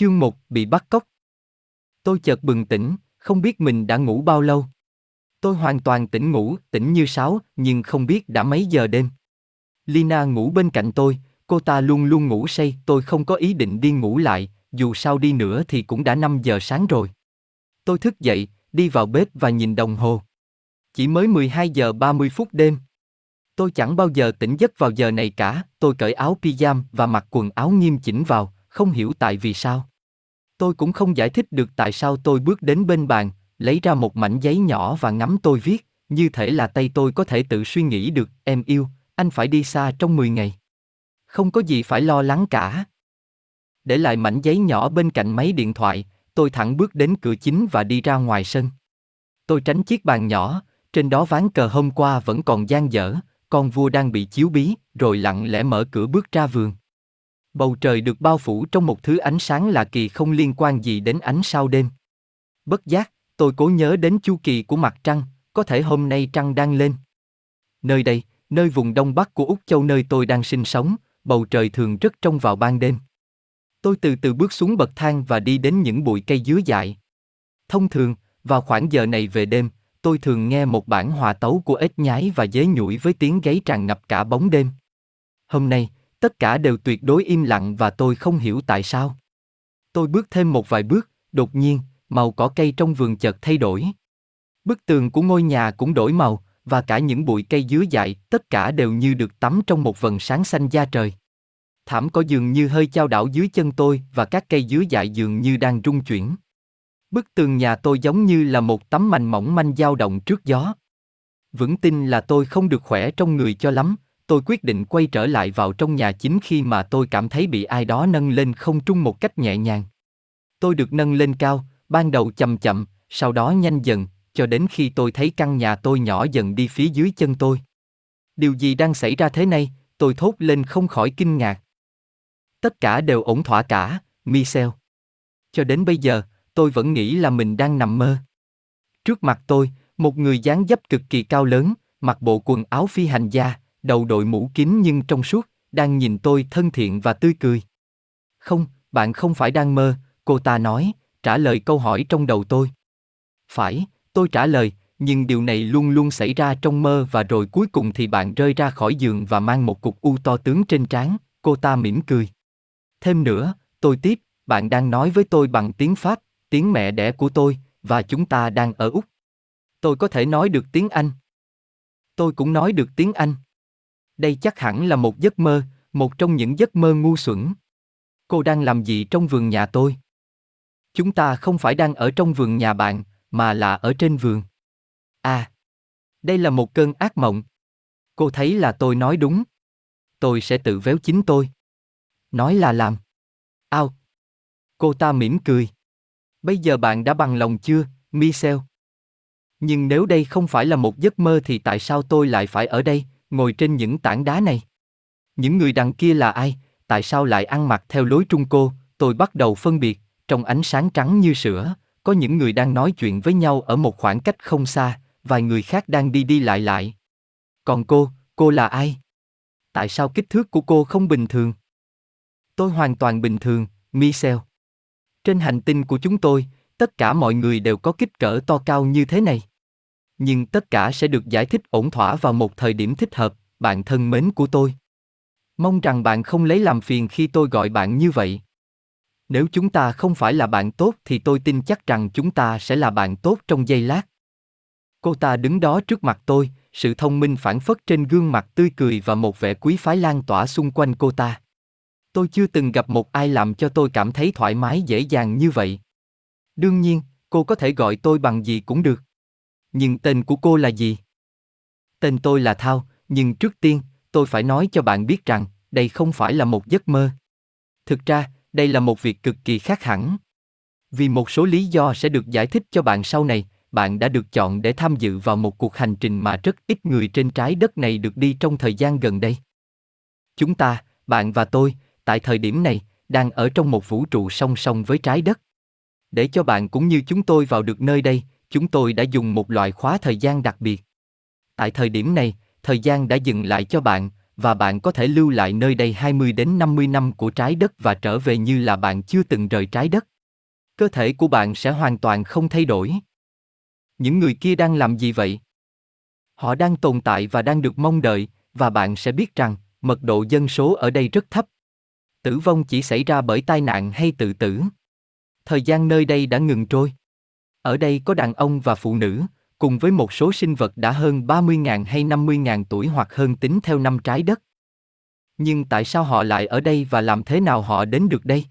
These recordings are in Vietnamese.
Chương 1, bị bắt cóc. Tôi chợt bừng tỉnh, không biết mình đã ngủ bao lâu. Tôi hoàn toàn tỉnh ngủ, tỉnh như sáo, nhưng không biết đã mấy giờ đêm. Lina ngủ bên cạnh tôi, cô ta luôn luôn ngủ say, tôi không có ý định đi ngủ lại, dù sao đi nữa thì cũng đã 5 giờ sáng rồi. Tôi thức dậy, đi vào bếp và nhìn đồng hồ. Chỉ mới 12 giờ 30 phút đêm. Tôi chẳng bao giờ tỉnh giấc vào giờ này cả, tôi cởi áo pyjama và mặc quần áo nghiêm chỉnh vào, không hiểu tại vì sao. Tôi cũng không giải thích được tại sao tôi bước đến bên bàn, lấy ra một mảnh giấy nhỏ và ngắm tôi viết, như thể là tay tôi có thể tự suy nghĩ được, em yêu, anh phải đi xa trong 10 ngày. Không có gì phải lo lắng cả. Để lại mảnh giấy nhỏ bên cạnh máy điện thoại, tôi thẳng bước đến cửa chính và đi ra ngoài sân. Tôi tránh chiếc bàn nhỏ, trên đó ván cờ hôm qua vẫn còn dang dở, con vua đang bị chiếu bí, rồi lặng lẽ mở cửa bước ra vườn. Bầu trời được bao phủ trong một thứ ánh sáng lạ kỳ không liên quan gì đến ánh sao đêm. Bất giác, tôi cố nhớ đến chu kỳ của mặt trăng, có thể hôm nay trăng đang lên. Nơi đây, nơi vùng đông bắc của Úc Châu nơi tôi đang sinh sống, bầu trời thường rất trong vào ban đêm. Tôi từ từ bước xuống bậc thang và đi đến những bụi cây dứa dại. Thông thường, vào khoảng giờ này về đêm, tôi thường nghe một bản hòa tấu của ếch nhái và dế nhủi với tiếng gáy tràn ngập cả bóng đêm. Hôm nay, tất cả đều tuyệt đối im lặng và tôi không hiểu tại sao. Tôi bước thêm một vài bước, đột nhiên, màu cỏ cây trong vườn chợt thay đổi. Bức tường của ngôi nhà cũng đổi màu, và cả những bụi cây dứa dại, tất cả đều như được tắm trong một vầng sáng xanh da trời. Thảm cỏ dường như hơi chao đảo dưới chân tôi và các cây dứa dại dường như đang rung chuyển. Bức tường nhà tôi giống như là một tấm mành mỏng manh dao động trước gió. Vững tin là tôi không được khỏe trong người cho lắm, tôi quyết định quay trở lại vào trong nhà chính khi mà tôi cảm thấy bị ai đó nâng lên không trung một cách nhẹ nhàng. Tôi được nâng lên cao, ban đầu chậm chậm, sau đó nhanh dần, cho đến khi tôi thấy căn nhà tôi nhỏ dần đi phía dưới chân tôi. Điều gì đang xảy ra thế này? Tôi thốt lên không khỏi kinh ngạc. Tất cả đều ổn thỏa cả, Michel. Cho đến bây giờ, tôi vẫn nghĩ là mình đang nằm mơ. Trước mặt tôi, một người dáng dấp cực kỳ cao lớn, mặc bộ quần áo phi hành gia, đầu đội mũ kín nhưng trong suốt, đang nhìn tôi thân thiện và tươi cười. Không, bạn không phải đang mơ, cô ta nói, trả lời câu hỏi trong đầu tôi. Phải, tôi trả lời, nhưng điều này luôn luôn xảy ra trong mơ và rồi cuối cùng thì bạn rơi ra khỏi giường và mang một cục u to tướng trên trán, cô ta mỉm cười. Thêm nữa, tôi tiếp, bạn đang nói với tôi bằng tiếng Pháp, tiếng mẹ đẻ của tôi, và chúng ta đang ở Úc. Tôi có thể nói được tiếng Anh. Tôi cũng nói được tiếng Anh. Đây chắc hẳn là một giấc mơ, một trong những giấc mơ ngu xuẩn. Cô đang làm gì trong vườn nhà tôi? Chúng ta không phải đang ở trong vườn nhà bạn, mà là ở trên vườn. À, đây là một cơn ác mộng. Cô thấy là tôi nói đúng. Tôi sẽ tự véo chính tôi. Nói là làm. Ao. Cô ta mỉm cười. Bây giờ bạn đã bằng lòng chưa, Michel? Nhưng nếu đây không phải là một giấc mơ thì tại sao tôi lại phải ở đây, ngồi trên những tảng đá này? Những người đằng kia là ai, tại sao lại ăn mặc theo lối Trung Cô, tôi bắt đầu phân biệt, trong ánh sáng trắng như sữa, có những người đang nói chuyện với nhau ở một khoảng cách không xa, vài người khác đang đi đi lại lại. Còn cô, cô là ai? Tại sao kích thước của cô không bình thường? Tôi hoàn toàn bình thường, Michel. Trên hành tinh của chúng tôi, tất cả mọi người đều có kích cỡ to cao như thế này. Nhưng tất cả sẽ được giải thích ổn thỏa vào một thời điểm thích hợp, bạn thân mến của tôi. Mong rằng bạn không lấy làm phiền khi tôi gọi bạn như vậy. Nếu chúng ta không phải là bạn tốt thì tôi tin chắc rằng chúng ta sẽ là bạn tốt trong giây lát. Cô ta đứng đó trước mặt tôi, sự thông minh phản phất trên gương mặt tươi cười và một vẻ quý phái lan tỏa xung quanh cô ta. Tôi chưa từng gặp một ai làm cho tôi cảm thấy thoải mái dễ dàng như vậy. Đương nhiên, cô có thể gọi tôi bằng gì cũng được. Nhưng tên của cô là gì? Tên tôi là Thao, nhưng trước tiên, tôi phải nói cho bạn biết rằng, đây không phải là một giấc mơ. Thực ra, đây là một việc cực kỳ khác hẳn. Vì một số lý do sẽ được giải thích cho bạn sau này, bạn đã được chọn để tham dự vào một cuộc hành trình mà rất ít người trên trái đất này được đi trong thời gian gần đây. Chúng ta, bạn và tôi, tại thời điểm này, đang ở trong một vũ trụ song song với trái đất. Để cho bạn cũng như chúng tôi vào được nơi đây, chúng tôi đã dùng một loại khóa thời gian đặc biệt. Tại thời điểm này, thời gian đã dừng lại cho bạn, và bạn có thể lưu lại nơi đây 20 đến 50 năm của trái đất và trở về như là bạn chưa từng rời trái đất. Cơ thể của bạn sẽ hoàn toàn không thay đổi. Những người kia đang làm gì vậy? Họ đang tồn tại và đang được mong đợi, và bạn sẽ biết rằng mật độ dân số ở đây rất thấp. Tử vong chỉ xảy ra bởi tai nạn hay tự tử. Thời gian nơi đây đã ngừng trôi. Ở đây có đàn ông và phụ nữ, cùng với một số sinh vật đã hơn 30.000 hay 50.000 tuổi hoặc hơn tính theo năm trái đất. Nhưng tại sao họ lại ở đây và làm thế nào họ đến được đây?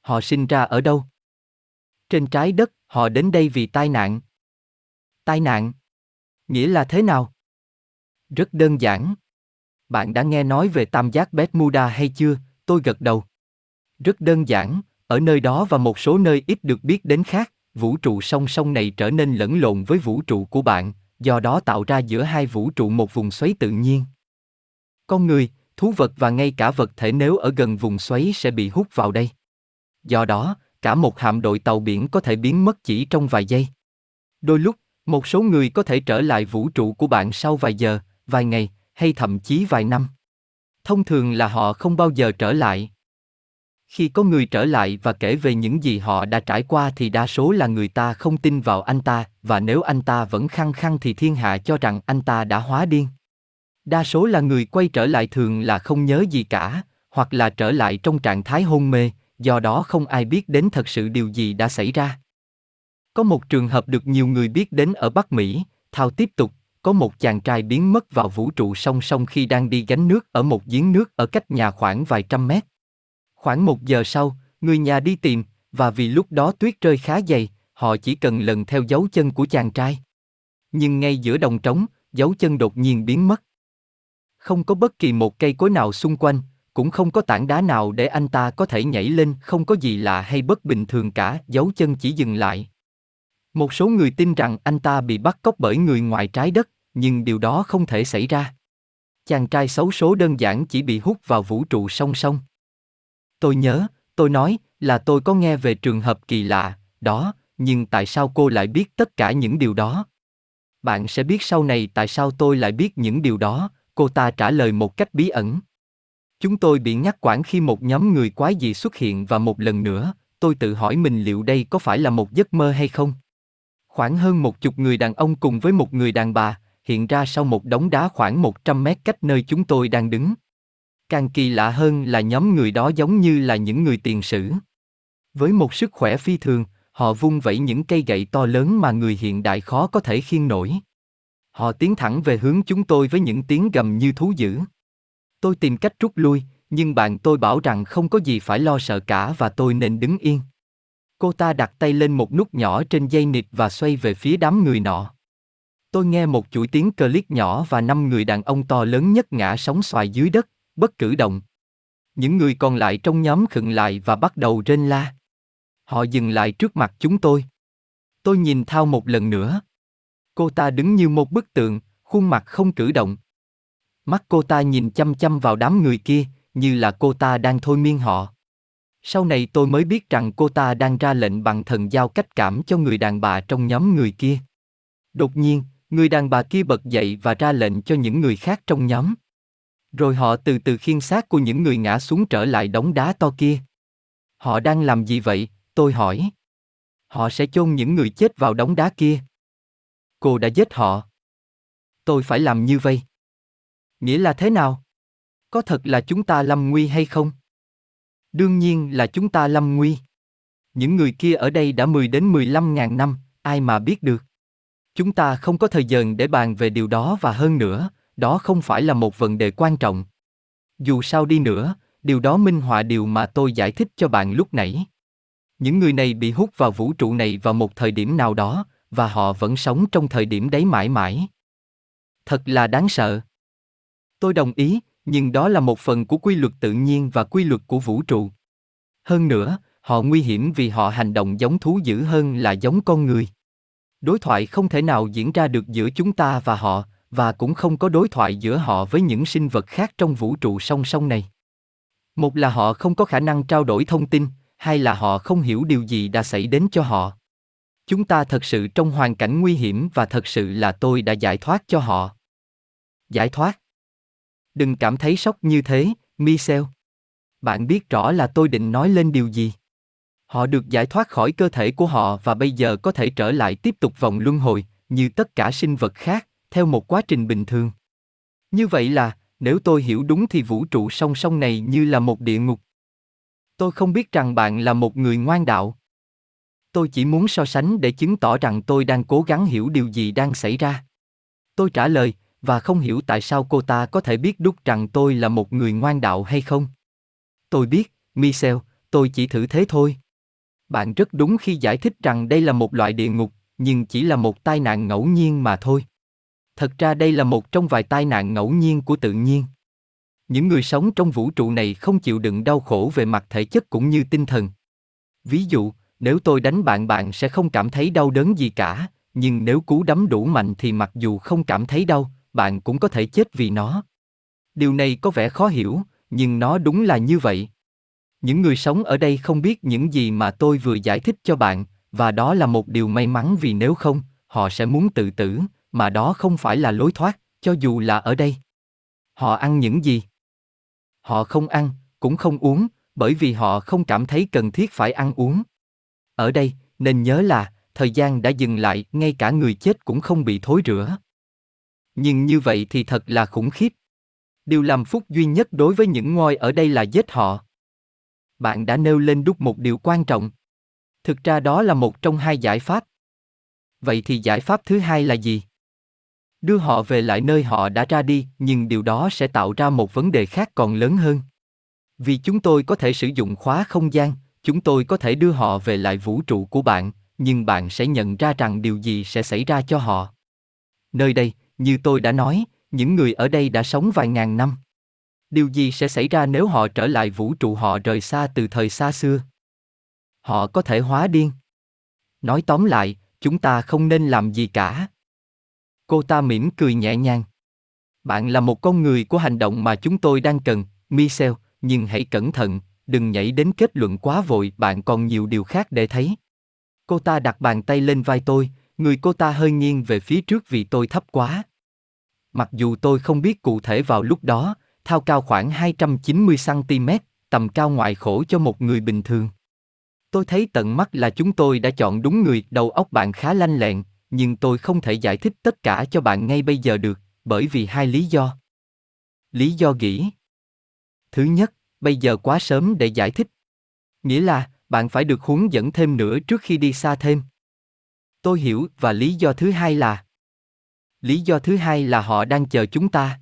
Họ sinh ra ở đâu? Trên trái đất, họ đến đây vì tai nạn. Tai nạn? Nghĩa là thế nào? Rất đơn giản. Bạn đã nghe nói về tam giác Bermuda hay chưa? Tôi gật đầu. Rất đơn giản, ở nơi đó và một số nơi ít được biết đến khác, vũ trụ song song này trở nên lẫn lộn với vũ trụ của bạn, do đó tạo ra giữa hai vũ trụ một vùng xoáy tự nhiên. Con người, thú vật và ngay cả vật thể nếu ở gần vùng xoáy sẽ bị hút vào đây. Do đó, cả một hạm đội tàu biển có thể biến mất chỉ trong vài giây. Đôi lúc, một số người có thể trở lại vũ trụ của bạn sau vài giờ, vài ngày, hay thậm chí vài năm. Thông thường là họ không bao giờ trở lại. Khi có người trở lại và kể về những gì họ đã trải qua thì đa số là người ta không tin vào anh ta, và nếu anh ta vẫn khăng khăng thì thiên hạ cho rằng anh ta đã hóa điên. Đa số là người quay trở lại thường là không nhớ gì cả, hoặc là trở lại trong trạng thái hôn mê, do đó không ai biết đến thật sự điều gì đã xảy ra. Có một trường hợp được nhiều người biết đến ở Bắc Mỹ, Thao tiếp tục, có một chàng trai biến mất vào vũ trụ song song khi đang đi gánh nước ở một giếng nước ở cách nhà khoảng vài trăm mét. Khoảng một giờ sau, người nhà đi tìm, và vì lúc đó tuyết rơi khá dày, họ chỉ cần lần theo dấu chân của chàng trai. Nhưng ngay giữa đồng trống, dấu chân đột nhiên biến mất. Không có bất kỳ một cây cối nào xung quanh, cũng không có tảng đá nào để anh ta có thể nhảy lên, không có gì lạ hay bất bình thường cả, dấu chân chỉ dừng lại. Một số người tin rằng anh ta bị bắt cóc bởi người ngoài trái đất, nhưng điều đó không thể xảy ra. Chàng trai xấu số đơn giản chỉ bị hút vào vũ trụ song song. Tôi nhớ, tôi nói là tôi có nghe về trường hợp kỳ lạ, đó, nhưng tại sao cô lại biết tất cả những điều đó? Bạn sẽ biết sau này tại sao tôi lại biết những điều đó, cô ta trả lời một cách bí ẩn. Chúng tôi bị ngắt quãng khi một nhóm người quái dị xuất hiện và một lần nữa, tôi tự hỏi mình liệu đây có phải là một giấc mơ hay không? Khoảng hơn một chục người đàn ông cùng với một người đàn bà, hiện ra sau một đống đá khoảng 100 mét cách nơi chúng tôi đang đứng. Càng kỳ lạ hơn là nhóm người đó giống như là những người tiền sử. Với một sức khỏe phi thường, họ vung vẩy những cây gậy to lớn mà người hiện đại khó có thể khiêng nổi. Họ tiến thẳng về hướng chúng tôi với những tiếng gầm như thú dữ. Tôi tìm cách rút lui, nhưng bạn tôi bảo rằng không có gì phải lo sợ cả và tôi nên đứng yên. Cô ta đặt tay lên một nút nhỏ trên dây nịt và xoay về phía đám người nọ. Tôi nghe một chuỗi tiếng click nhỏ và năm người đàn ông to lớn nhất ngã sóng xoài dưới đất, bất cử động. Những người còn lại trong nhóm khựng lại và bắt đầu rên la. Họ dừng lại trước mặt chúng tôi. Tôi nhìn Thao một lần nữa. Cô ta đứng như một bức tượng, khuôn mặt không cử động. Mắt cô ta nhìn chăm chăm vào đám người kia, như là cô ta đang thôi miên họ. Sau này tôi mới biết rằng cô ta đang ra lệnh bằng thần giao cách cảm cho người đàn bà trong nhóm người kia. Đột nhiên, người đàn bà kia bật dậy và ra lệnh cho những người khác trong nhóm. Rồi họ từ từ khiêng xác của những người ngã xuống trở lại đống đá to kia. Họ đang làm gì vậy? Tôi hỏi. Họ sẽ chôn những người chết vào đống đá kia. Cô đã giết họ. Tôi phải làm như vậy. Nghĩa là thế nào? Có thật là chúng ta lâm nguy hay không? Đương nhiên là chúng ta lâm nguy. Những người kia ở đây đã 10 đến 15 ngàn năm, ai mà biết được. Chúng ta không có thời gian để bàn về điều đó và hơn nữa, đó không phải là một vấn đề quan trọng. Dù sao đi nữa, điều đó minh họa điều mà tôi giải thích cho bạn lúc nãy. Những người này bị hút vào vũ trụ này vào một thời điểm nào đó, và họ vẫn sống trong thời điểm đấy mãi mãi. Thật là đáng sợ. Tôi đồng ý, nhưng đó là một phần của quy luật tự nhiên và quy luật của vũ trụ. Hơn nữa, họ nguy hiểm vì họ hành động giống thú dữ hơn là giống con người. Đối thoại không thể nào diễn ra được giữa chúng ta và họ, và cũng không có đối thoại giữa họ với những sinh vật khác trong vũ trụ song song này. Một là họ không có khả năng trao đổi thông tin, hai là họ không hiểu điều gì đã xảy đến cho họ. Chúng ta thật sự trong hoàn cảnh nguy hiểm và thật sự là tôi đã giải thoát cho họ. Giải thoát? Đừng cảm thấy sốc như thế, Michel. Bạn biết rõ là tôi định nói lên điều gì. Họ được giải thoát khỏi cơ thể của họ và bây giờ có thể trở lại tiếp tục vòng luân hồi, như tất cả sinh vật khác, theo một quá trình bình thường. Như vậy là, nếu tôi hiểu đúng thì vũ trụ song song này như là một địa ngục. Tôi không biết rằng bạn là một người ngoan đạo. Tôi chỉ muốn so sánh để chứng tỏ rằng tôi đang cố gắng hiểu điều gì đang xảy ra. Tôi trả lời, và không hiểu tại sao cô ta có thể biết đúc rằng tôi là một người ngoan đạo hay không. Tôi biết, Michel, tôi chỉ thử thế thôi. Bạn rất đúng khi giải thích rằng đây là một loại địa ngục, nhưng chỉ là một tai nạn ngẫu nhiên mà thôi. Thật ra đây là một trong vài tai nạn ngẫu nhiên của tự nhiên. Những người sống trong vũ trụ này không chịu đựng đau khổ về mặt thể chất cũng như tinh thần. Ví dụ, nếu tôi đánh bạn bạn sẽ không cảm thấy đau đớn gì cả, nhưng nếu cú đấm đủ mạnh thì mặc dù không cảm thấy đau, bạn cũng có thể chết vì nó. Điều này có vẻ khó hiểu, nhưng nó đúng là như vậy. Những người sống ở đây không biết những gì mà tôi vừa giải thích cho bạn, và đó là một điều may mắn vì nếu không, họ sẽ muốn tự tử, mà đó không phải là lối thoát, cho dù là ở đây. Họ ăn những gì? Họ không ăn, cũng không uống, bởi vì họ không cảm thấy cần thiết phải ăn uống. Ở đây, nên nhớ là, thời gian đã dừng lại, ngay cả người chết cũng không bị thối rữa. Nhưng như vậy thì thật là khủng khiếp. Điều làm phúc duy nhất đối với những ngôi ở đây là giết họ. Bạn đã nêu lên đúc một điều quan trọng. Thực ra đó là một trong hai giải pháp. Vậy thì giải pháp thứ hai là gì? Đưa họ về lại nơi họ đã ra đi, nhưng điều đó sẽ tạo ra một vấn đề khác còn lớn hơn. Vì chúng tôi có thể sử dụng khóa không gian, chúng tôi có thể đưa họ về lại vũ trụ của bạn, nhưng bạn sẽ nhận ra rằng điều gì sẽ xảy ra cho họ. Nơi đây, như tôi đã nói, những người ở đây đã sống vài ngàn năm. Điều gì sẽ xảy ra nếu họ trở lại vũ trụ họ rời xa từ thời xa xưa? Họ có thể hóa điên. Nói tóm lại, chúng ta không nên làm gì cả. Cô ta mỉm cười nhẹ nhàng. Bạn là một con người của hành động mà chúng tôi đang cần, Michel, nhưng hãy cẩn thận, đừng nhảy đến kết luận quá vội, bạn còn nhiều điều khác để thấy. Cô ta đặt bàn tay lên vai tôi, người cô ta hơi nghiêng về phía trước vì tôi thấp quá. Mặc dù tôi không biết cụ thể vào lúc đó, thao cao khoảng 290cm, tầm cao ngoại khổ cho một người bình thường. Tôi thấy tận mắt là chúng tôi đã chọn đúng người, đầu óc bạn khá lanh lẹn, nhưng tôi không thể giải thích tất cả cho bạn ngay bây giờ được, bởi vì hai lý do. Lý do nghĩ. Thứ nhất, bây giờ quá sớm để giải thích. Nghĩa là, bạn phải được hướng dẫn thêm nữa trước khi đi xa thêm. Tôi hiểu và lý do thứ hai là Lý do thứ hai là họ đang chờ chúng ta.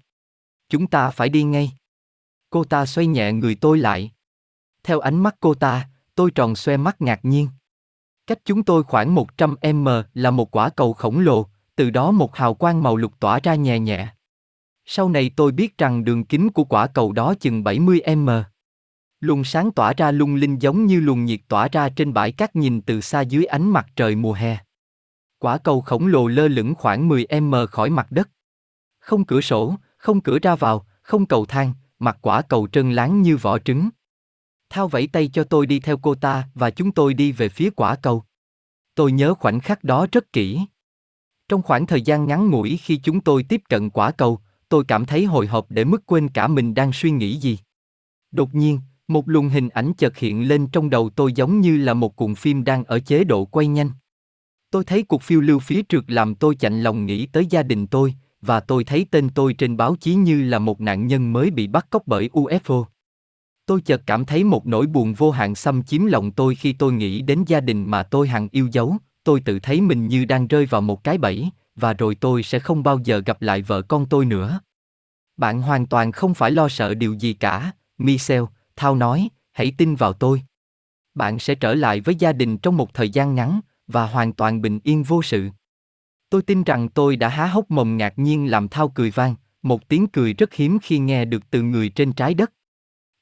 Chúng ta phải đi ngay. Cô ta xoay nhẹ người tôi lại. Theo ánh mắt cô ta, tôi tròn xoe mắt ngạc nhiên. Cách chúng tôi khoảng 100m là một quả cầu khổng lồ, từ đó một hào quang màu lục tỏa ra nhẹ nhẹ. Sau này tôi biết rằng đường kính của quả cầu đó chừng 70m. Luồng sáng tỏa ra lung linh giống như luồng nhiệt tỏa ra trên bãi cát nhìn từ xa dưới ánh mặt trời mùa hè. Quả cầu khổng lồ lơ lửng khoảng 10m khỏi mặt đất. Không cửa sổ, không cửa ra vào, không cầu thang, mặt quả cầu trơn láng như vỏ trứng. Thao vẫy tay cho tôi đi theo cô ta và chúng tôi đi về phía quả cầu. Tôi nhớ khoảnh khắc đó rất kỹ. Trong khoảng thời gian ngắn ngủi khi chúng tôi tiếp cận quả cầu, tôi cảm thấy hồi hộp để mức quên cả mình đang suy nghĩ gì. Đột nhiên, một luồng hình ảnh chợt hiện lên trong đầu tôi giống như là một cuộn phim đang ở chế độ quay nhanh. Tôi thấy cuộc phiêu lưu phía trước làm tôi chạnh lòng nghĩ tới gia đình tôi, và tôi thấy tên tôi trên báo chí như là một nạn nhân mới bị bắt cóc bởi UFO. Tôi chợt cảm thấy một nỗi buồn vô hạn xâm chiếm lòng tôi khi tôi nghĩ đến gia đình mà tôi hằng yêu dấu, tôi tự thấy mình như đang rơi vào một cái bẫy, và rồi tôi sẽ không bao giờ gặp lại vợ con tôi nữa. Bạn hoàn toàn không phải lo sợ điều gì cả, Michel, Thao nói, hãy tin vào tôi. Bạn sẽ trở lại với gia đình trong một thời gian ngắn, và hoàn toàn bình yên vô sự. Tôi tin rằng tôi đã há hốc mồm ngạc nhiên làm Thao cười vang, một tiếng cười rất hiếm khi nghe được từ người trên trái đất.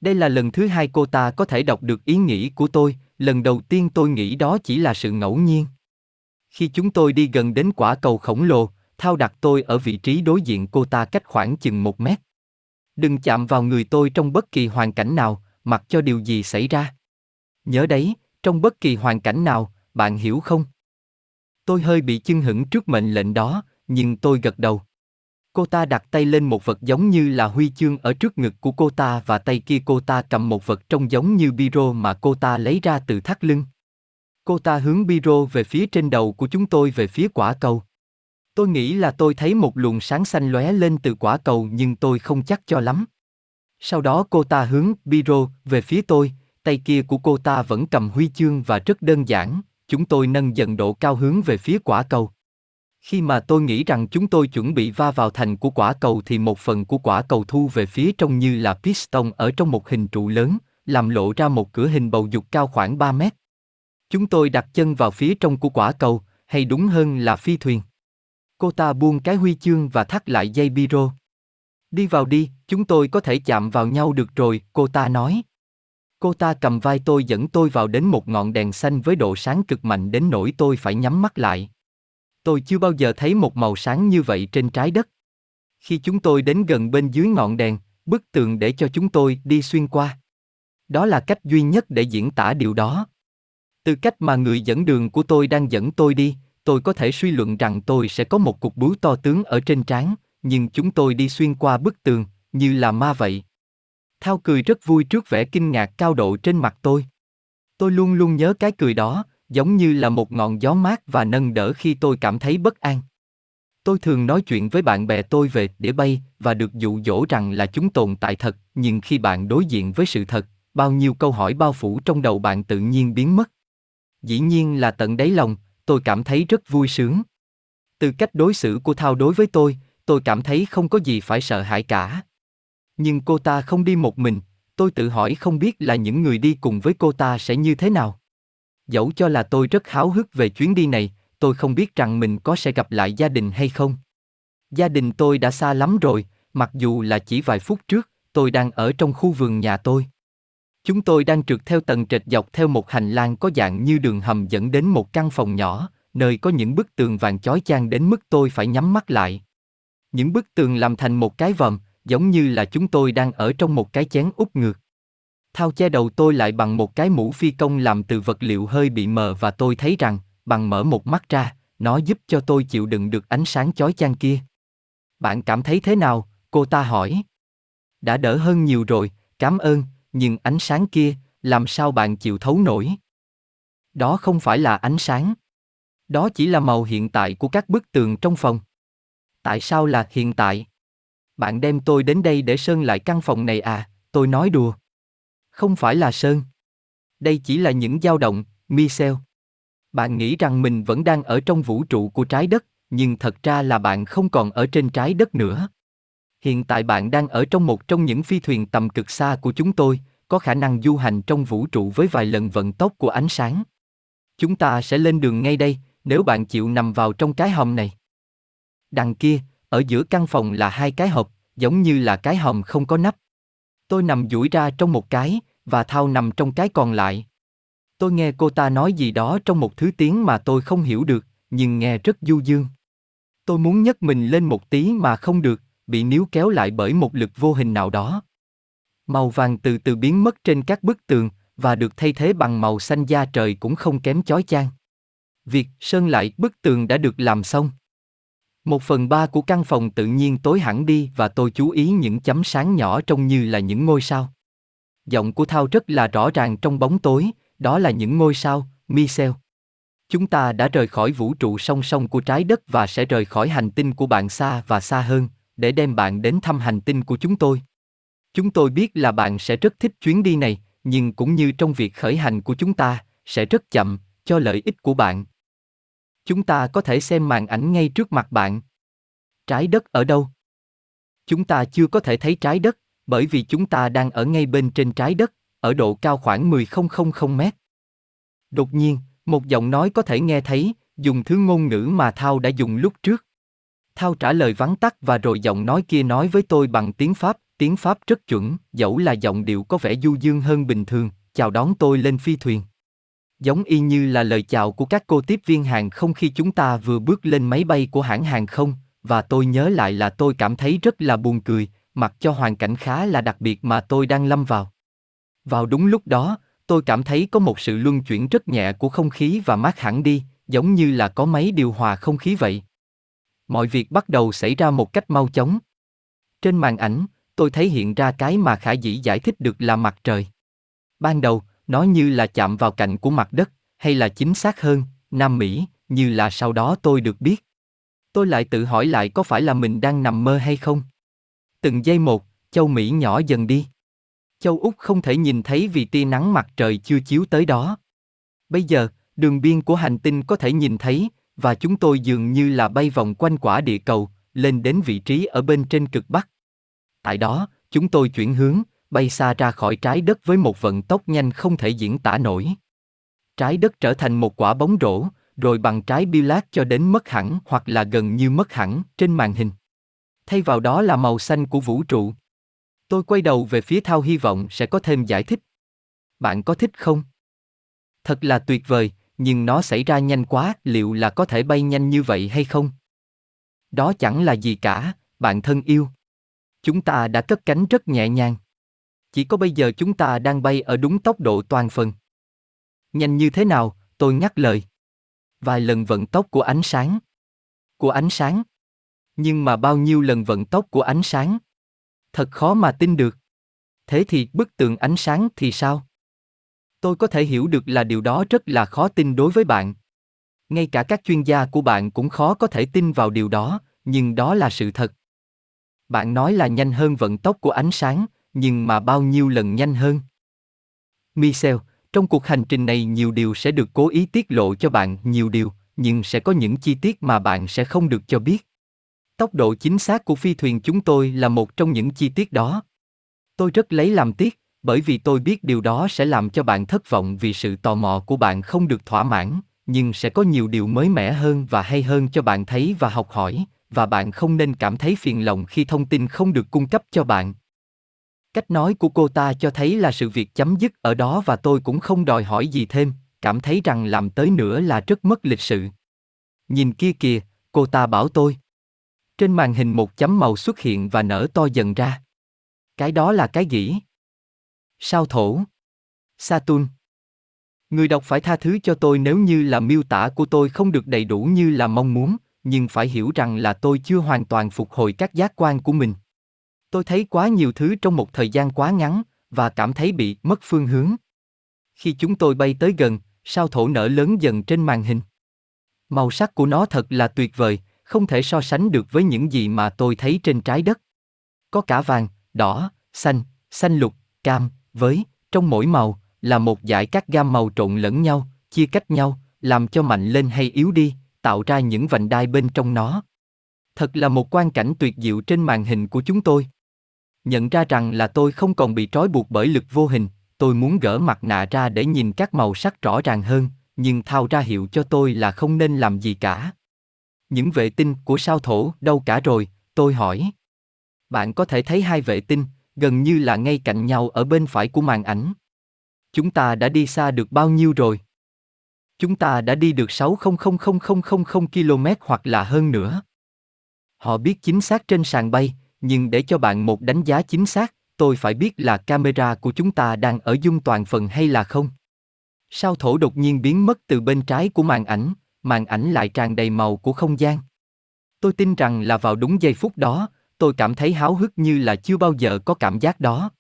Đây là lần thứ hai cô ta có thể đọc được ý nghĩ của tôi, lần đầu tiên tôi nghĩ đó chỉ là sự ngẫu nhiên. Khi chúng tôi đi gần đến quả cầu khổng lồ, Thao đặt tôi ở vị trí đối diện cô ta cách khoảng chừng một mét. Đừng chạm vào người tôi trong bất kỳ hoàn cảnh nào, mặc cho điều gì xảy ra. Nhớ đấy, trong bất kỳ hoàn cảnh nào, bạn hiểu không? Tôi hơi bị chưng hửng trước mệnh lệnh đó, nhưng tôi gật đầu. Cô ta đặt tay lên một vật giống như là huy chương ở trước ngực của cô ta và tay kia cô ta cầm một vật trông giống như biro mà cô ta lấy ra từ thắt lưng. Cô ta hướng biro về phía trên đầu của chúng tôi về phía quả cầu. Tôi nghĩ là tôi thấy một luồng sáng xanh lóe lên từ quả cầu nhưng tôi không chắc cho lắm. Sau đó cô ta hướng biro về phía tôi, tay kia của cô ta vẫn cầm huy chương và rất đơn giản, chúng tôi nâng dần độ cao hướng về phía quả cầu. Khi mà tôi nghĩ rằng chúng tôi chuẩn bị va vào thành của quả cầu thì một phần của quả cầu thu về phía trong như là piston ở trong một hình trụ lớn, làm lộ ra một cửa hình bầu dục cao khoảng 3 mét. Chúng tôi đặt chân vào phía trong của quả cầu, hay đúng hơn là phi thuyền. Cô ta buông cái huy chương và thắt lại dây biro. Đi vào đi, chúng tôi có thể chạm vào nhau được rồi, cô ta nói. Cô ta cầm vai tôi dẫn tôi vào đến một ngọn đèn xanh với độ sáng cực mạnh đến nỗi tôi phải nhắm mắt lại. Tôi chưa bao giờ thấy một màu sáng như vậy trên trái đất. Khi chúng tôi đến gần bên dưới ngọn đèn, bức tường để cho chúng tôi đi xuyên qua. Đó là cách duy nhất để diễn tả điều đó. Từ cách mà người dẫn đường của tôi đang dẫn tôi đi, tôi có thể suy luận rằng tôi sẽ có một cục bướu to tướng ở trên trán, nhưng chúng tôi đi xuyên qua bức tường, như là ma vậy. Thao cười rất vui trước vẻ kinh ngạc cao độ trên mặt tôi. Tôi luôn luôn nhớ cái cười đó, giống như là một ngọn gió mát và nâng đỡ khi tôi cảm thấy bất an. Tôi thường nói chuyện với bạn bè tôi về để bay và được dụ dỗ rằng là chúng tồn tại thật, nhưng khi bạn đối diện với sự thật, bao nhiêu câu hỏi bao phủ trong đầu bạn tự nhiên biến mất. Dĩ nhiên là tận đáy lòng, tôi cảm thấy rất vui sướng. Từ cách đối xử của Thao đối với tôi, tôi cảm thấy không có gì phải sợ hãi cả. Nhưng cô ta không đi một mình, tôi tự hỏi không biết là những người đi cùng với cô ta sẽ như thế nào. Dẫu cho là tôi rất háo hức về chuyến đi này, tôi không biết rằng mình có sẽ gặp lại gia đình hay không. Gia đình tôi đã xa lắm rồi, mặc dù là chỉ vài phút trước, tôi đang ở trong khu vườn nhà tôi. Chúng tôi đang trượt theo tầng trệt dọc theo một hành lang có dạng như đường hầm dẫn đến một căn phòng nhỏ, nơi có những bức tường vàng chói chang đến mức tôi phải nhắm mắt lại. Những bức tường làm thành một cái vòm, giống như là chúng tôi đang ở trong một cái chén úp ngược. Thao che đầu tôi lại bằng một cái mũ phi công làm từ vật liệu hơi bị mờ và tôi thấy rằng, bằng mở một mắt ra, nó giúp cho tôi chịu đựng được ánh sáng chói chang kia. Bạn cảm thấy thế nào? Cô ta hỏi. Đã đỡ hơn nhiều rồi, cảm ơn, nhưng ánh sáng kia, làm sao bạn chịu thấu nổi? Đó không phải là ánh sáng. Đó chỉ là màu hiện tại của các bức tường trong phòng. Tại sao là hiện tại? Bạn đem tôi đến đây để sơn lại căn phòng này à? Tôi nói đùa. Không phải là sơn. Đây chỉ là những dao động, Michel. Bạn nghĩ rằng mình vẫn đang ở trong vũ trụ của trái đất, nhưng thật ra là bạn không còn ở trên trái đất nữa. Hiện tại bạn đang ở trong một trong những phi thuyền tầm cực xa của chúng tôi, có khả năng du hành trong vũ trụ với vài lần vận tốc của ánh sáng. Chúng ta sẽ lên đường ngay đây, nếu bạn chịu nằm vào trong cái hòm này. Đằng kia, ở giữa căn phòng là hai cái hộp, giống như là cái hòm không có nắp. Tôi nằm duỗi ra trong một cái, và Thao nằm trong cái còn lại. Tôi nghe cô ta nói gì đó trong một thứ tiếng mà tôi không hiểu được, nhưng nghe rất du dương. Tôi muốn nhấc mình lên một tí mà không được, bị níu kéo lại bởi một lực vô hình nào đó. Màu vàng từ từ biến mất trên các bức tường, và được thay thế bằng màu xanh da trời cũng không kém chói chang. Việc sơn lại bức tường đã được làm xong. Một phần ba của căn phòng tự nhiên tối hẳn đi và tôi chú ý những chấm sáng nhỏ trông như là những ngôi sao. Giọng của Thao rất là rõ ràng trong bóng tối, đó là những ngôi sao, Michel. Chúng ta đã rời khỏi vũ trụ song song của trái đất và sẽ rời khỏi hành tinh của bạn xa và xa hơn, để đem bạn đến thăm hành tinh của chúng tôi. Chúng tôi biết là bạn sẽ rất thích chuyến đi này, nhưng cũng như trong việc khởi hành của chúng ta, sẽ rất chậm, cho lợi ích của bạn. Chúng ta có thể xem màn ảnh ngay trước mặt bạn. Trái đất ở đâu? Chúng ta chưa có thể thấy trái đất, bởi vì chúng ta đang ở ngay bên trên trái đất, ở độ cao khoảng 10.000 mét. Đột nhiên, một giọng nói có thể nghe thấy, dùng thứ ngôn ngữ mà Thao đã dùng lúc trước. Thao trả lời vắn tắt và rồi giọng nói kia nói với tôi bằng tiếng Pháp, tiếng Pháp rất chuẩn, dẫu là giọng điệu có vẻ du dương hơn bình thường, chào đón tôi lên phi thuyền. Giống y như là lời chào của các cô tiếp viên hàng không khi chúng ta vừa bước lên máy bay của hãng hàng không, và tôi nhớ lại là tôi cảm thấy rất là buồn cười, mặc cho hoàn cảnh khá là đặc biệt mà tôi đang lâm vào. Vào đúng lúc đó, tôi cảm thấy có một sự luân chuyển rất nhẹ của không khí và mát hẳn đi, giống như là có máy điều hòa không khí vậy. Mọi việc bắt đầu xảy ra một cách mau chóng. Trên màn ảnh, tôi thấy hiện ra cái mà khả dĩ giải thích được là mặt trời. Ban đầu, nó như là chạm vào cạnh của mặt đất, hay là chính xác hơn, Nam Mỹ, như là sau đó tôi được biết. Tôi lại tự hỏi lại có phải là mình đang nằm mơ hay không? Từng giây một, châu Mỹ nhỏ dần đi. Châu Úc không thể nhìn thấy vì tia nắng mặt trời chưa chiếu tới đó. Bây giờ, đường biên của hành tinh có thể nhìn thấy, và chúng tôi dường như là bay vòng quanh quả địa cầu, lên đến vị trí ở bên trên cực Bắc. Tại đó, chúng tôi chuyển hướng, bay xa ra khỏi trái đất với một vận tốc nhanh không thể diễn tả nổi. Trái đất trở thành một quả bóng rổ, rồi bằng trái Billat cho đến mất hẳn hoặc là gần như mất hẳn trên màn hình. Thay vào đó là màu xanh của vũ trụ. Tôi quay đầu về phía thao hy vọng sẽ có thêm giải thích. Bạn có thích không? Thật là tuyệt vời, nhưng nó xảy ra nhanh quá, liệu là có thể bay nhanh như vậy hay không? Đó chẳng là gì cả, bạn thân yêu. Chúng ta đã cất cánh rất nhẹ nhàng. Chỉ có bây giờ chúng ta đang bay ở đúng tốc độ toàn phần. Nhanh như thế nào, tôi nhắc lời. Vài lần vận tốc của ánh sáng. Của ánh sáng. Nhưng mà bao nhiêu lần vận tốc của ánh sáng? Thật khó mà tin được. Thế thì bức tường ánh sáng thì sao? Tôi có thể hiểu được là điều đó rất là khó tin đối với bạn. Ngay cả các chuyên gia của bạn cũng khó có thể tin vào điều đó, nhưng đó là sự thật. Bạn nói là nhanh hơn vận tốc của ánh sáng, nhưng mà bao nhiêu lần nhanh hơn? Michel, trong cuộc hành trình này nhiều điều sẽ được cố ý tiết lộ cho bạn, nhiều điều, nhưng sẽ có những chi tiết mà bạn sẽ không được cho biết. Tốc độ chính xác của phi thuyền chúng tôi là một trong những chi tiết đó. Tôi rất lấy làm tiếc, bởi vì tôi biết điều đó sẽ làm cho bạn thất vọng vì sự tò mò của bạn không được thỏa mãn, nhưng sẽ có nhiều điều mới mẻ hơn và hay hơn cho bạn thấy và học hỏi, và bạn không nên cảm thấy phiền lòng khi thông tin không được cung cấp cho bạn. Cách nói của cô ta cho thấy là sự việc chấm dứt ở đó và tôi cũng không đòi hỏi gì thêm, cảm thấy rằng làm tới nữa là rất mất lịch sự. Nhìn kia kìa, cô ta bảo tôi. Trên màn hình một chấm màu xuất hiện và nở to dần ra. Cái đó là cái gì? Sao thổ? Saturn. Người đọc phải tha thứ cho tôi nếu như là miêu tả của tôi không được đầy đủ như là mong muốn, nhưng phải hiểu rằng là tôi chưa hoàn toàn phục hồi các giác quan của mình. Tôi thấy quá nhiều thứ trong một thời gian quá ngắn, và cảm thấy bị mất phương hướng. Khi chúng tôi bay tới gần, sao thổ nở lớn dần trên màn hình. Màu sắc của nó thật là tuyệt vời, không thể so sánh được với những gì mà tôi thấy trên trái đất. Có cả vàng, đỏ, xanh, xanh lục, cam, với, trong mỗi màu, là một dải các gam màu trộn lẫn nhau, chia cách nhau, làm cho mạnh lên hay yếu đi, tạo ra những vành đai bên trong nó. Thật là một quan cảnh tuyệt diệu trên màn hình của chúng tôi. Nhận ra rằng là tôi không còn bị trói buộc bởi lực vô hình, tôi muốn gỡ mặt nạ ra để nhìn các màu sắc rõ ràng hơn, nhưng thao ra hiệu cho tôi là không nên làm gì cả. Những vệ tinh của sao thổ đâu cả rồi, tôi hỏi. Bạn có thể thấy hai vệ tinh, gần như là ngay cạnh nhau ở bên phải của màn ảnh. Chúng ta đã đi xa được bao nhiêu rồi? Chúng ta đã đi được 6000000 km hoặc là hơn nữa. Họ biết chính xác trên sàn bay, nhưng để cho bạn một đánh giá chính xác, tôi phải biết là camera của chúng ta đang ở dung toàn phần hay là không. Sao thổ đột nhiên biến mất từ bên trái của màn ảnh, màn ảnh lại tràn đầy màu của không gian. Tôi tin rằng là vào đúng giây phút đó, tôi cảm thấy háo hức như là chưa bao giờ có cảm giác đó.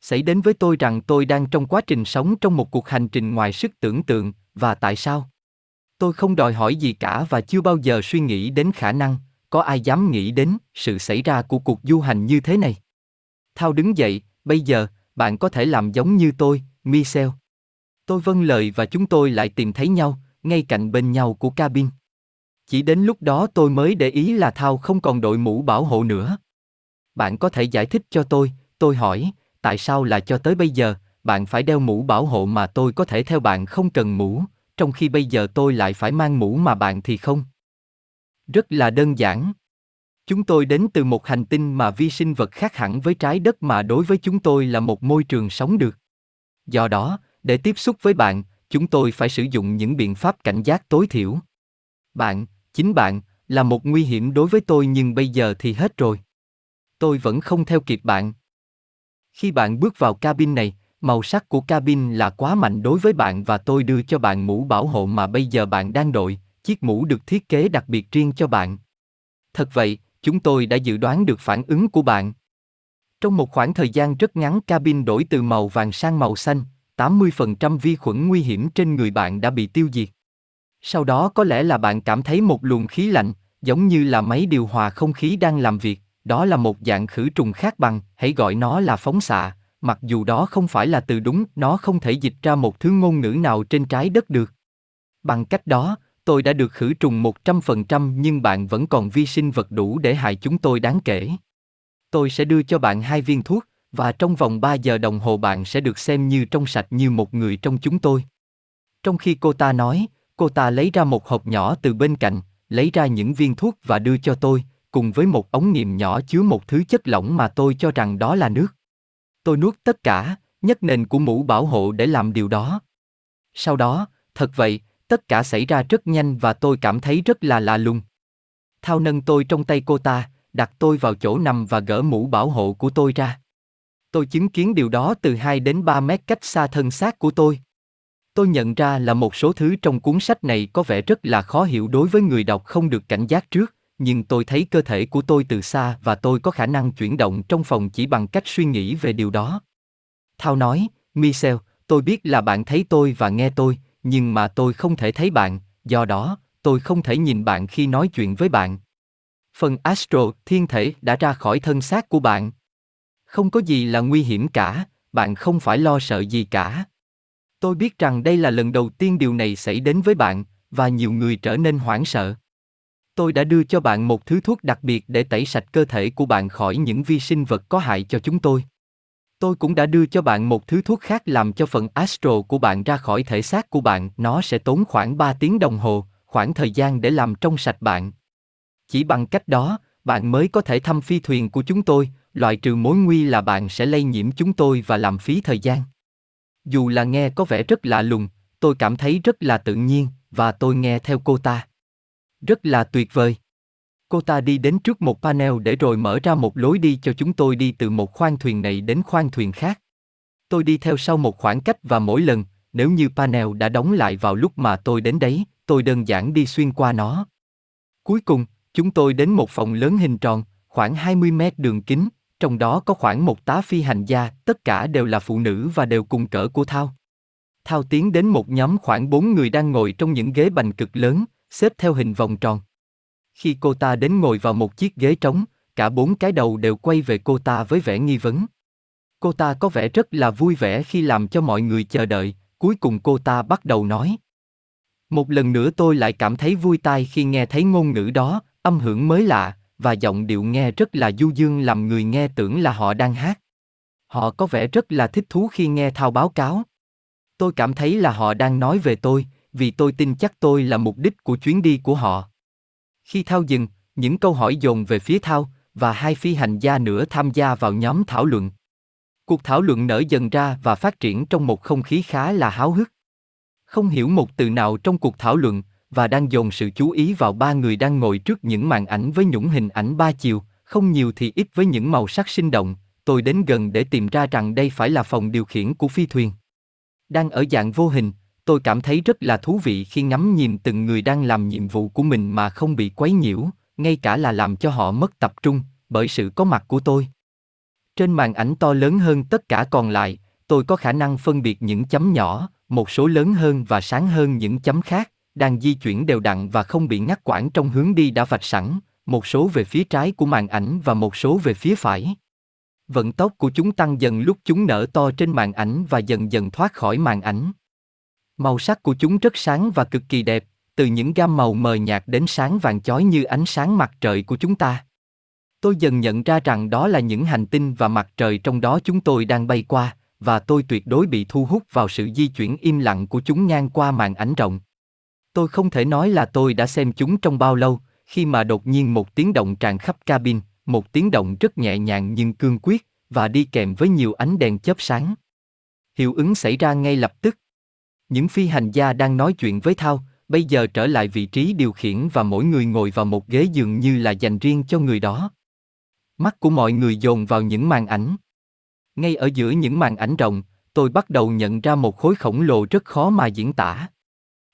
Xảy đến với tôi rằng tôi đang trong quá trình sống trong một cuộc hành trình ngoài sức tưởng tượng, và tại sao? Tôi không đòi hỏi gì cả và chưa bao giờ suy nghĩ đến khả năng, có ai dám nghĩ đến sự xảy ra của cuộc du hành như thế này. Thao đứng dậy, bây giờ, bạn có thể làm giống như tôi, Michel. Tôi vâng lời và chúng tôi lại tìm thấy nhau, ngay cạnh bên nhau của cabin. Chỉ đến lúc đó tôi mới để ý là Thao không còn đội mũ bảo hộ nữa. Bạn có thể giải thích cho tôi, tôi hỏi, tại sao là cho tới bây giờ, bạn phải đeo mũ bảo hộ mà tôi có thể theo bạn không cần mũ, trong khi bây giờ tôi lại phải mang mũ mà bạn thì không? Rất là đơn giản. Chúng tôi đến từ một hành tinh mà vi sinh vật khác hẳn với trái đất mà đối với chúng tôi là một môi trường sống được. Do đó, để tiếp xúc với bạn, chúng tôi phải sử dụng những biện pháp cảnh giác tối thiểu. Bạn, chính bạn, là một nguy hiểm đối với tôi nhưng bây giờ thì hết rồi. Tôi vẫn không theo kịp bạn. Khi bạn bước vào cabin này, màu sắc của cabin là quá mạnh đối với bạn và tôi đưa cho bạn mũ bảo hộ mà bây giờ bạn đang đội, chiếc mũ được thiết kế đặc biệt riêng cho bạn. Thật vậy, chúng tôi đã dự đoán được phản ứng của bạn. Trong một khoảng thời gian rất ngắn cabin đổi từ màu vàng sang màu xanh, 80% vi khuẩn nguy hiểm trên người bạn đã bị tiêu diệt. Sau đó có lẽ là bạn cảm thấy một luồng khí lạnh, giống như là máy điều hòa không khí đang làm việc, đó là một dạng khử trùng khác bằng, hãy gọi nó là phóng xạ, mặc dù đó không phải là từ đúng, nó không thể dịch ra một thứ ngôn ngữ nào trên trái đất được. Bằng cách đó, tôi đã được khử trùng 100% nhưng bạn vẫn còn vi sinh vật đủ để hại chúng tôi đáng kể. Tôi sẽ đưa cho bạn hai viên thuốc, và trong vòng 3 giờ đồng hồ bạn sẽ được xem như trong sạch như một người trong chúng tôi. Trong khi cô ta nói, cô ta lấy ra một hộp nhỏ từ bên cạnh, lấy ra những viên thuốc và đưa cho tôi, cùng với một ống nghiệm nhỏ chứa một thứ chất lỏng mà tôi cho rằng đó là nước. Tôi nuốt tất cả, nhất nền của mũ bảo hộ để làm điều đó. Sau đó, thật vậy, tất cả xảy ra rất nhanh và tôi cảm thấy rất là lạ lùng. Thao nâng tôi trong tay cô ta, đặt tôi vào chỗ nằm và gỡ mũ bảo hộ của tôi ra. Tôi chứng kiến điều đó từ 2 đến 3 mét cách xa thân xác của tôi. Tôi nhận ra là một số thứ trong cuốn sách này có vẻ rất là khó hiểu đối với người đọc không được cảnh giác trước, nhưng tôi thấy cơ thể của tôi từ xa và tôi có khả năng chuyển động trong phòng chỉ bằng cách suy nghĩ về điều đó. Thao nói, Michel, tôi biết là bạn thấy tôi và nghe tôi, nhưng mà tôi không thể thấy bạn, do đó, tôi không thể nhìn bạn khi nói chuyện với bạn. Phần astro, thiên thể, đã ra khỏi thân xác của bạn. Không có gì là nguy hiểm cả, bạn không phải lo sợ gì cả. Tôi biết rằng đây là lần đầu tiên điều này xảy đến với bạn, và nhiều người trở nên hoảng sợ. Tôi đã đưa cho bạn một thứ thuốc đặc biệt để tẩy sạch cơ thể của bạn khỏi những vi sinh vật có hại cho chúng tôi. Tôi cũng đã đưa cho bạn một thứ thuốc khác làm cho phần astro của bạn ra khỏi thể xác của bạn, nó sẽ tốn khoảng 3 tiếng đồng hồ, khoảng thời gian để làm trong sạch bạn. Chỉ bằng cách đó, bạn mới có thể thăm phi thuyền của chúng tôi, loại trừ mối nguy là bạn sẽ lây nhiễm chúng tôi và làm phí thời gian. Dù là nghe có vẻ rất lạ lùng, tôi cảm thấy rất là tự nhiên, và tôi nghe theo cô ta. Rất là tuyệt vời. Cô ta đi đến trước một panel để rồi mở ra một lối đi cho chúng tôi đi từ một khoang thuyền này đến khoang thuyền khác. Tôi đi theo sau một khoảng cách và mỗi lần, nếu như panel đã đóng lại vào lúc mà tôi đến đấy, tôi đơn giản đi xuyên qua nó. Cuối cùng, chúng tôi đến một phòng lớn hình tròn, khoảng 20 mét đường kính, trong đó có khoảng một tá phi hành gia, tất cả đều là phụ nữ và đều cùng cỡ của Thao. Thao tiến đến một nhóm khoảng bốn người đang ngồi trong những ghế bành cực lớn, xếp theo hình vòng tròn. Khi cô ta đến ngồi vào một chiếc ghế trống, cả bốn cái đầu đều quay về cô ta với vẻ nghi vấn. Cô ta có vẻ rất là vui vẻ khi làm cho mọi người chờ đợi, cuối cùng cô ta bắt đầu nói. Một lần nữa tôi lại cảm thấy vui tai khi nghe thấy ngôn ngữ đó, âm hưởng mới lạ, và giọng điệu nghe rất là du dương làm người nghe tưởng là họ đang hát. Họ có vẻ rất là thích thú khi nghe thao báo cáo. Tôi cảm thấy là họ đang nói về tôi, vì tôi tin chắc tôi là mục đích của chuyến đi của họ. Khi thao dừng, những câu hỏi dồn về phía thao, và hai phi hành gia nữa tham gia vào nhóm thảo luận. Cuộc thảo luận nở dần ra và phát triển trong một không khí khá là háo hức. Không hiểu một từ nào trong cuộc thảo luận, và đang dồn sự chú ý vào ba người đang ngồi trước những màn ảnh với những hình ảnh ba chiều, không nhiều thì ít với những màu sắc sinh động, tôi đến gần để tìm ra rằng đây phải là phòng điều khiển của phi thuyền. Đang ở dạng vô hình, tôi cảm thấy rất là thú vị khi ngắm nhìn từng người đang làm nhiệm vụ của mình mà không bị quấy nhiễu, ngay cả là làm cho họ mất tập trung, bởi sự có mặt của tôi. Trên màn ảnh to lớn hơn tất cả còn lại, tôi có khả năng phân biệt những chấm nhỏ, một số lớn hơn và sáng hơn những chấm khác, đang di chuyển đều đặn và không bị ngắt quãng trong hướng đi đã vạch sẵn, một số về phía trái của màn ảnh và một số về phía phải. Vận tốc của chúng tăng dần lúc chúng nở to trên màn ảnh và dần dần thoát khỏi màn ảnh. Màu sắc của chúng rất sáng và cực kỳ đẹp, từ những gam màu mờ nhạt đến sáng vàng chói như ánh sáng mặt trời của chúng ta. Tôi dần nhận ra rằng đó là những hành tinh và mặt trời trong đó chúng tôi đang bay qua, và tôi tuyệt đối bị thu hút vào sự di chuyển im lặng của chúng ngang qua màn ảnh rộng. Tôi không thể nói là tôi đã xem chúng trong bao lâu, khi mà đột nhiên một tiếng động tràn khắp cabin, một tiếng động rất nhẹ nhàng nhưng cương quyết, và đi kèm với nhiều ánh đèn chớp sáng. Hiệu ứng xảy ra ngay lập tức. Những phi hành gia đang nói chuyện với Thao, bây giờ trở lại vị trí điều khiển và mỗi người ngồi vào một ghế dường như là dành riêng cho người đó. Mắt của mọi người dồn vào những màn ảnh. Ngay ở giữa những màn ảnh rộng, tôi bắt đầu nhận ra một khối khổng lồ rất khó mà diễn tả.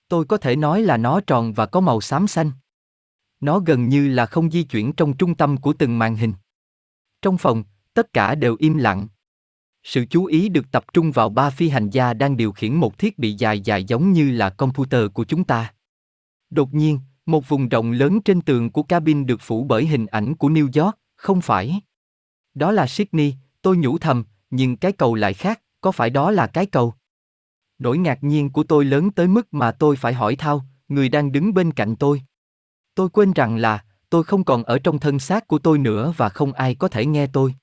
Tôi có thể nói là nó tròn và có màu xám xanh. Nó gần như là không di chuyển trong trung tâm của từng màn hình. Trong phòng, tất cả đều im lặng. Sự chú ý được tập trung vào ba phi hành gia đang điều khiển một thiết bị dài dài giống như là computer của chúng ta. Đột nhiên, một vùng rộng lớn trên tường của cabin được phủ bởi hình ảnh của New York, không phải. Đó là Sydney, tôi nhủ thầm, nhưng cái cầu lại khác, có phải đó là cái cầu? Nỗi ngạc nhiên của tôi lớn tới mức mà tôi phải hỏi Thao, người đang đứng bên cạnh tôi. Tôi quên rằng là, tôi không còn ở trong thân xác của tôi nữa và không ai có thể nghe tôi.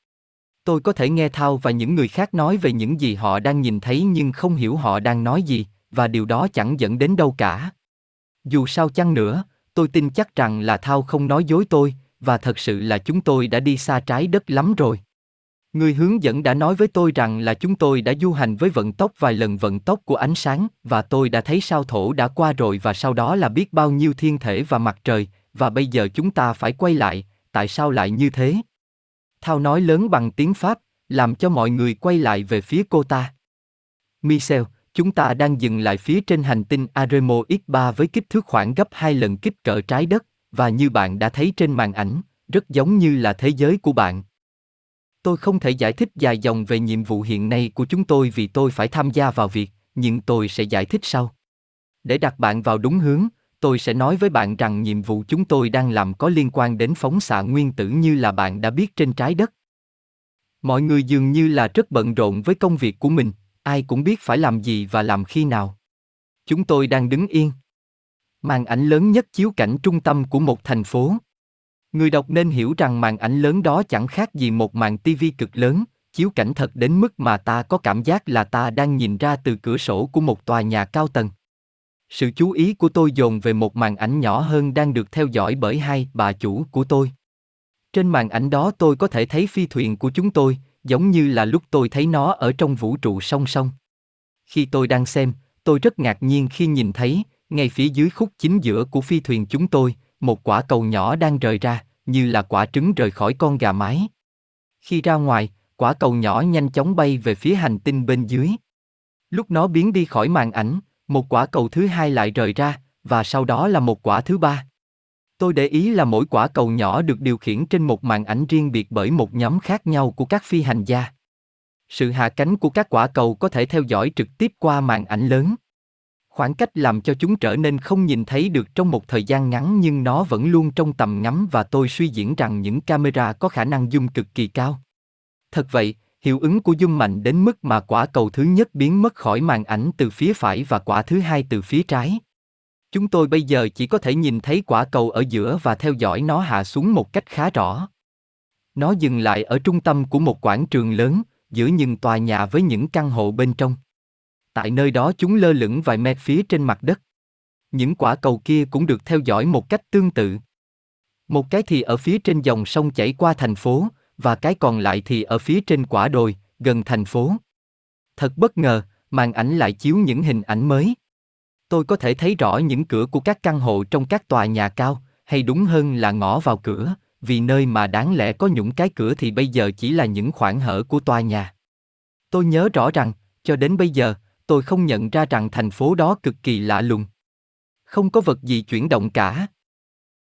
Tôi có thể nghe Thao và những người khác nói về những gì họ đang nhìn thấy nhưng không hiểu họ đang nói gì, và điều đó chẳng dẫn đến đâu cả. Dù sao chăng nữa, tôi tin chắc rằng là Thao không nói dối tôi, và thật sự là chúng tôi đã đi xa trái đất lắm rồi. Người hướng dẫn đã nói với tôi rằng là chúng tôi đã du hành với vận tốc vài lần vận tốc của ánh sáng và tôi đã thấy sao thổ đã qua rồi và sau đó là biết bao nhiêu thiên thể và mặt trời, và bây giờ chúng ta phải quay lại, tại sao lại như thế? Thao nói lớn bằng tiếng Pháp, làm cho mọi người quay lại về phía cô ta. Michel, chúng ta đang dừng lại phía trên hành tinh Aremo X3 với kích thước khoảng gấp hai lần kích cỡ trái đất, và như bạn đã thấy trên màn ảnh, rất giống như là thế giới của bạn. Tôi không thể giải thích dài dòng về nhiệm vụ hiện nay của chúng tôi vì tôi phải tham gia vào việc, nhưng tôi sẽ giải thích sau. Để đặt bạn vào đúng hướng, tôi sẽ nói với bạn rằng nhiệm vụ chúng tôi đang làm có liên quan đến phóng xạ nguyên tử như là bạn đã biết trên trái đất. Mọi người dường như là rất bận rộn với công việc của mình, ai cũng biết phải làm gì và làm khi nào. Chúng tôi đang đứng yên. Màn ảnh lớn nhất chiếu cảnh trung tâm của một thành phố. Người đọc nên hiểu rằng màn ảnh lớn đó chẳng khác gì một màn tivi cực lớn, chiếu cảnh thật đến mức mà ta có cảm giác là ta đang nhìn ra từ cửa sổ của một tòa nhà cao tầng. Sự chú ý của tôi dồn về một màn ảnh nhỏ hơn đang được theo dõi bởi hai bà chủ của tôi. Trên màn ảnh đó tôi có thể thấy phi thuyền của chúng tôi, giống như là lúc tôi thấy nó ở trong vũ trụ song song. Khi tôi đang xem, tôi rất ngạc nhiên khi nhìn thấy, ngay phía dưới khúc chính giữa của phi thuyền chúng tôi, một quả cầu nhỏ đang rời ra, như là quả trứng rời khỏi con gà mái. Khi ra ngoài, quả cầu nhỏ nhanh chóng bay về phía hành tinh bên dưới. Lúc nó biến đi khỏi màn ảnh, một quả cầu thứ hai lại rời ra, và sau đó là một quả thứ ba. Tôi để ý là mỗi quả cầu nhỏ được điều khiển trên một màn ảnh riêng biệt bởi một nhóm khác nhau của các phi hành gia. Sự hạ cánh của các quả cầu có thể theo dõi trực tiếp qua màn ảnh lớn. Khoảng cách làm cho chúng trở nên không nhìn thấy được trong một thời gian ngắn nhưng nó vẫn luôn trong tầm ngắm và tôi suy diễn rằng những camera có khả năng zoom cực kỳ cao. Thật vậy, hiệu ứng của dung mạnh đến mức mà quả cầu thứ nhất biến mất khỏi màn ảnh từ phía phải và quả thứ hai từ phía trái. Chúng tôi bây giờ chỉ có thể nhìn thấy quả cầu ở giữa và theo dõi nó hạ xuống một cách khá rõ. Nó dừng lại ở trung tâm của một quảng trường lớn, giữa những tòa nhà với những căn hộ bên trong. Tại nơi đó chúng lơ lửng vài mét phía trên mặt đất. Những quả cầu kia cũng được theo dõi một cách tương tự. Một cái thì ở phía trên dòng sông chảy qua thành phố, và cái còn lại thì ở phía trên quả đồi, gần thành phố. Thật bất ngờ, màn ảnh lại chiếu những hình ảnh mới. Tôi có thể thấy rõ những cửa của các căn hộ trong các tòa nhà cao, hay đúng hơn là ngõ vào cửa, vì nơi mà đáng lẽ có những cái cửa thì bây giờ chỉ là những khoảng hở của tòa nhà. Tôi nhớ rõ rằng, cho đến bây giờ, tôi không nhận ra rằng thành phố đó cực kỳ lạ lùng. Không có vật gì chuyển động cả.